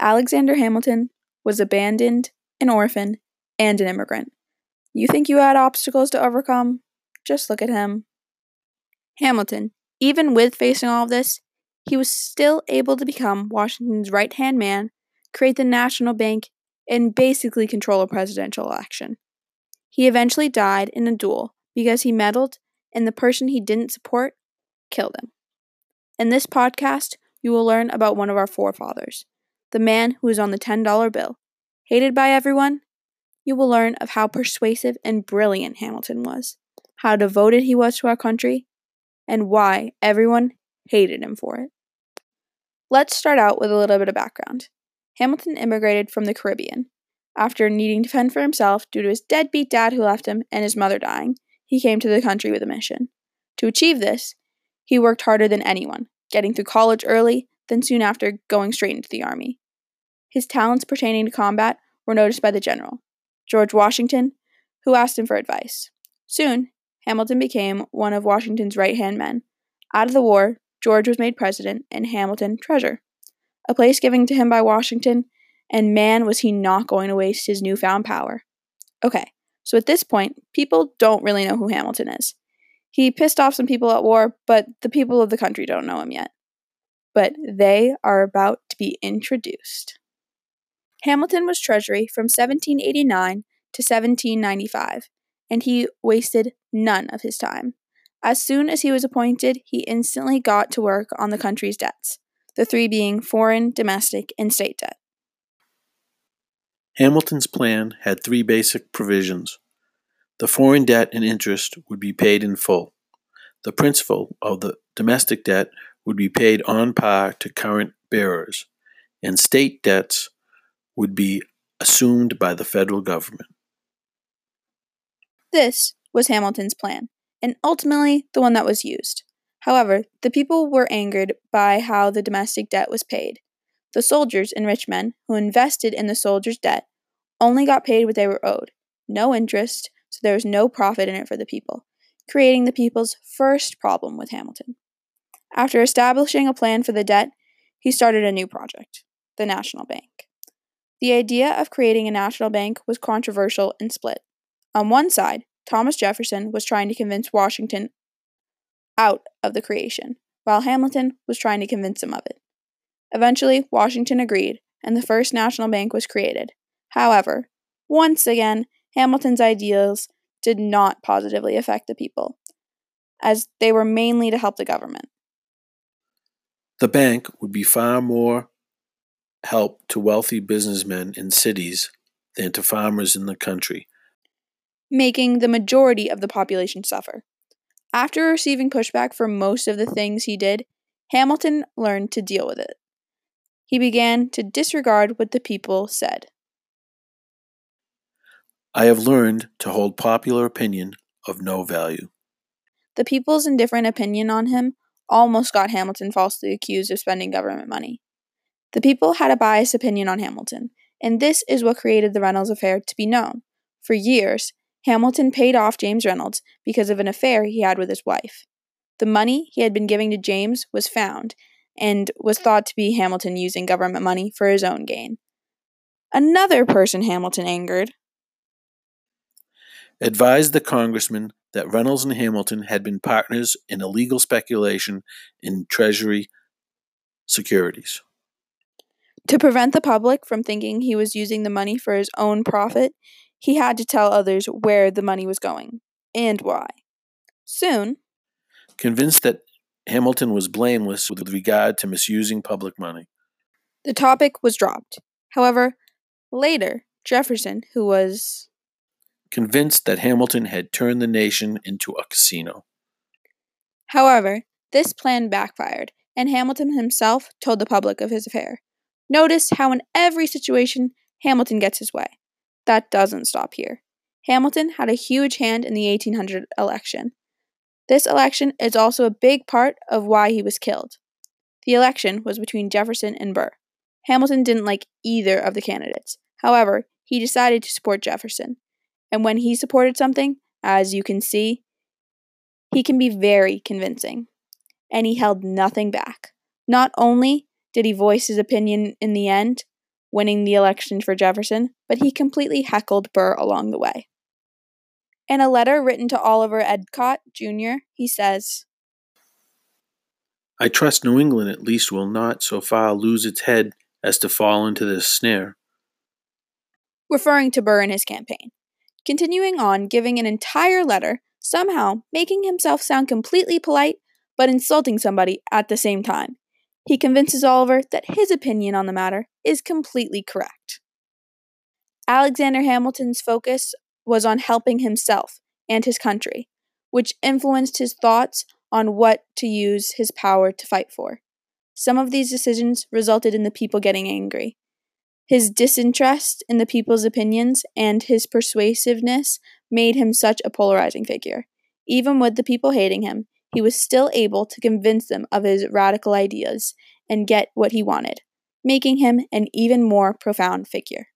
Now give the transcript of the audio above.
Alexander Hamilton was abandoned, an orphan, and an immigrant. You think you had obstacles to overcome? Just look at him. Hamilton, even with facing all of this, he was still able to become Washington's right hand man, create the national bank, and basically control a presidential election. He eventually died in a duel because he meddled and the person he didn't support killed him. In this podcast, you will learn about one of our forefathers, the man who is on the $10 bill. Hated by everyone, you will learn of how persuasive and brilliant Hamilton was, how devoted he was to our country, and why everyone hated him for it. Let's start out with a little bit of background. Hamilton immigrated from the Caribbean. After needing to fend for himself due to his deadbeat dad who left him and his mother dying, he came to the country with a mission. To achieve this, he worked harder than anyone, getting through college early, then soon after going straight into the army. His talents pertaining to combat were noticed by the general, George Washington, who asked him for advice. Soon, Hamilton became one of Washington's right hand men. Out of the war, George was made president and Hamilton treasurer, a place given to him by Washington, and man, was he not going to waste his newfound power. Okay, so at this point, people don't really know who Hamilton is. He pissed off some people at war, but the people of the country don't know him yet. But they are about to be introduced. Hamilton was Treasury from 1789 to 1795, and he wasted none of his time. As soon as he was appointed, he instantly got to work on the country's debts, the three being foreign, domestic, and state debt. Hamilton's plan had three basic provisions. The foreign debt and interest would be paid in full. The principal of the domestic debt would be paid on par to current bearers, and state debts would be assumed by the federal government. This was Hamilton's plan, and ultimately the one that was used. However, the people were angered by how the domestic debt was paid. The soldiers and rich men who invested in the soldiers' debt only got paid what they were owed, no interest, so there was no profit in it for the people, creating the people's first problem with Hamilton. After establishing a plan for the debt, he started a new project the National Bank. The idea of creating a national bank was controversial and split. On one side, Thomas Jefferson was trying to convince Washington out of the creation, while Hamilton was trying to convince him of it. Eventually, Washington agreed, and the first national bank was created. However, once again, Hamilton's ideals did not positively affect the people, as they were mainly to help the government. The bank would be far more help to wealthy businessmen in cities than to farmers in the country, making the majority of the population suffer. After receiving pushback for most of the things he did, Hamilton learned to deal with it. He began to disregard what the people said. I have learned to hold popular opinion of no value. The people's indifferent opinion on him almost got Hamilton falsely accused of spending government money. The people had a biased opinion on Hamilton, and this is what created the Reynolds affair to be known. For years, Hamilton paid off James Reynolds because of an affair he had with his wife. The money he had been giving to James was found and was thought to be Hamilton using government money for his own gain. Another person Hamilton angered advised the congressman that Reynolds and Hamilton had been partners in illegal speculation in Treasury securities. To prevent the public from thinking he was using the money for his own profit, he had to tell others where the money was going and why. Soon, convinced that Hamilton was blameless with regard to misusing public money, the topic was dropped. However, later, Jefferson, who was convinced that Hamilton had turned the nation into a casino. However, this plan backfired, and Hamilton himself told the public of his affair. Notice how in every situation Hamilton gets his way. That doesn't stop here. Hamilton had a huge hand in the 1800 election. This election is also a big part of why he was killed. The election was between Jefferson and Burr. Hamilton didn't like either of the candidates. However, he decided to support Jefferson. And when he supported something, as you can see, he can be very convincing. And he held nothing back. Not only did he voice his opinion in the end, winning the election for Jefferson, but he completely heckled Burr along the way. In a letter written to Oliver Wolcott, Jr., he says, I trust New England at least will not so far lose its head as to fall into this snare. Referring to Burr in his campaign. Continuing on, giving an entire letter, somehow making himself sound completely polite, but insulting somebody at the same time. He convinces Oliver that his opinion on the matter is completely correct. Alexander Hamilton's focus was on helping himself and his country, which influenced his thoughts on what to use his power to fight for. Some of these decisions resulted in the people getting angry. His disinterest in the people's opinions and his persuasiveness made him such a polarizing figure. Even with the people hating him, he was still able to convince them of his radical ideas and get what he wanted, making him an even more profound figure.